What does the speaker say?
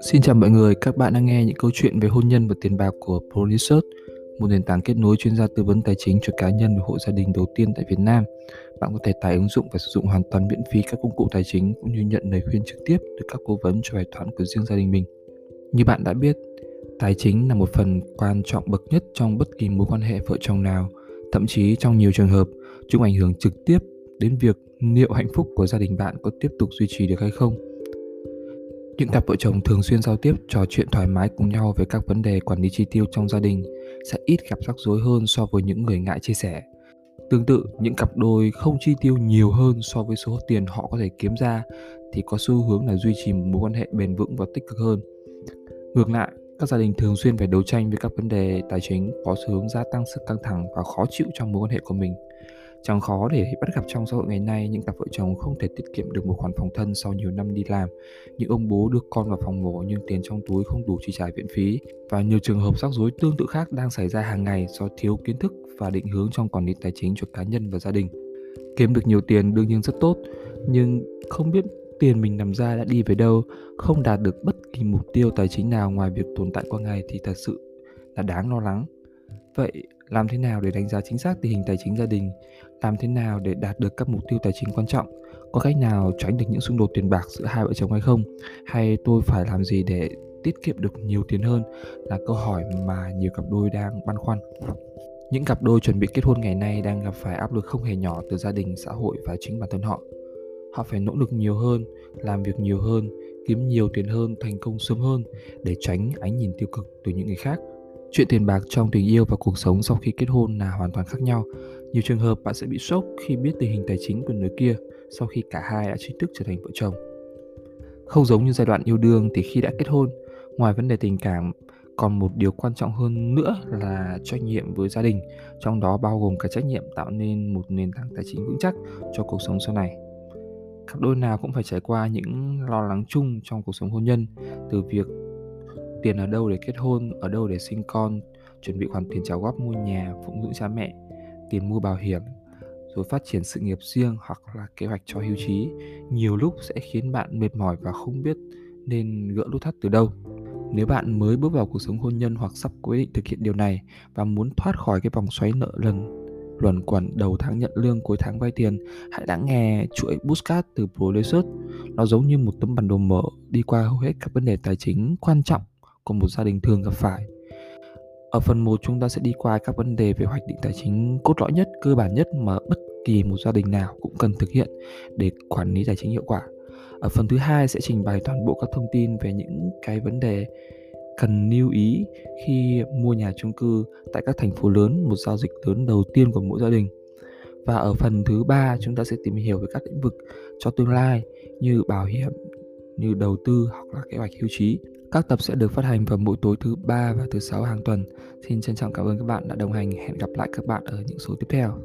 Xin chào mọi người, các bạn đang nghe những câu chuyện về hôn nhân và tiền bạc của ProResearch, một nền tảng kết nối chuyên gia tư vấn tài chính cho cá nhân và hộ gia đình đầu tiên tại Việt Nam. Bạn có thể tải ứng dụng và sử dụng hoàn toàn miễn phí các công cụ tài chính cũng như nhận lời khuyên trực tiếp từ các cố vấn cho bài toán của riêng gia đình mình. Như bạn đã biết, tài chính là một phần quan trọng bậc nhất trong bất kỳ mối quan hệ vợ chồng nào, thậm chí trong nhiều trường hợp, chúng ảnh hưởng trực tiếp đến việc liệu hạnh phúc của gia đình bạn có tiếp tục duy trì được hay không những cặp vợ chồng thường xuyên giao tiếp trò chuyện thoải mái cùng nhau về các vấn đề quản lý chi tiêu trong gia đình sẽ ít gặp rắc rối hơn so với những người ngại chia sẻ. Tương tự, những cặp đôi không chi tiêu nhiều hơn so với số tiền họ có thể kiếm ra thì có xu hướng là duy trì một mối quan hệ bền vững và tích cực hơn. Ngược lại, các gia đình thường xuyên phải đấu tranh với các vấn đề tài chính có xu hướng gia tăng sự căng thẳng và khó chịu trong mối quan hệ của mình. Chẳng khó để bắt gặp trong xã hội ngày nay những cặp vợ chồng không thể tiết kiệm được một khoản phòng thân sau nhiều năm đi làm. Những ông bố đưa con vào phòng mổ nhưng tiền trong túi không đủ chi trả viện phí. Và nhiều trường hợp rắc rối tương tự khác đang xảy ra hàng ngày do thiếu kiến thức và định hướng trong quản lý tài chính cho cá nhân và gia đình. Kiếm được nhiều tiền đương nhiên rất tốt, nhưng không biết tiền mình nằm ra đã đi về đâu, không đạt được bất kỳ mục tiêu tài chính nào ngoài việc tồn tại qua ngày thì thật sự là đáng lo lắng. Vậy làm thế nào để đánh giá chính xác tình hình tài chính gia đình? Làm thế nào để đạt được các mục tiêu tài chính quan trọng? Có cách nào tránh được những xung đột tiền bạc giữa hai vợ chồng hay không? Hay tôi phải làm gì để tiết kiệm được nhiều tiền hơn? Là câu hỏi mà nhiều cặp đôi đang băn khoăn. Những cặp đôi chuẩn bị kết hôn ngày nay đang gặp phải áp lực không hề nhỏ từ gia đình, xã hội và chính bản thân họ. Họ phải nỗ lực nhiều hơn, làm việc nhiều hơn, kiếm nhiều tiền hơn, thành công sớm hơn để tránh ánh nhìn tiêu cực từ những người khác. Chuyện tiền bạc trong tình yêu và cuộc sống sau khi kết hôn là hoàn toàn khác nhau. Nhiều trường hợp bạn sẽ bị sốc khi biết tình hình tài chính của người kia sau khi cả hai đã chính thức trở thành vợ chồng. Không giống như giai đoạn yêu đương thì khi đã kết hôn, ngoài vấn đề tình cảm còn một điều quan trọng hơn nữa là trách nhiệm với gia đình, trong đó bao gồm cả trách nhiệm tạo nên một nền tảng tài chính vững chắc cho cuộc sống sau này. Các đôi nào cũng phải trải qua những lo lắng chung trong cuộc sống hôn nhân, từ việc tiền ở đâu để kết hôn, ở đâu để sinh con, chuẩn bị khoản tiền trả góp mua nhà phụng dưỡng cha mẹ, tiền mua bảo hiểm, rồi phát triển sự nghiệp riêng hoặc là kế hoạch cho hưu trí. Nhiều lúc sẽ khiến bạn mệt mỏi và không biết nên gỡ nút thắt từ đâu. Nếu bạn mới bước vào cuộc sống hôn nhân hoặc sắp quyết định thực hiện điều này và muốn thoát khỏi cái vòng xoáy nợ lần luẩn quẩn đầu tháng nhận lương cuối tháng vay tiền, hãy đã nghe chuỗi Buscat từ ProResearch nó giống như một tấm bản đồ mở đi qua hầu hết các vấn đề tài chính quan trọng của một gia đình thường gặp phải. Ở phần 1 chúng ta sẽ đi qua các vấn đề về hoạch định tài chính cốt lõi nhất, cơ bản nhất mà bất kỳ một gia đình nào cũng cần thực hiện để quản lý tài chính hiệu quả. Ở phần thứ hai sẽ trình bày toàn bộ các thông tin về những cái vấn đề cần lưu ý khi mua nhà chung cư tại các thành phố lớn, một giao dịch lớn đầu tiên của mỗi gia đình. Và ở phần thứ ba chúng ta sẽ tìm hiểu về các lĩnh vực cho tương lai như bảo hiểm, như đầu tư hoặc là kế hoạch hưu trí. Các tập sẽ được phát hành vào mỗi tối thứ ba và thứ sáu hàng tuần. Xin trân trọng cảm ơn các bạn đã đồng hành. Hẹn gặp lại các bạn ở những số tiếp theo.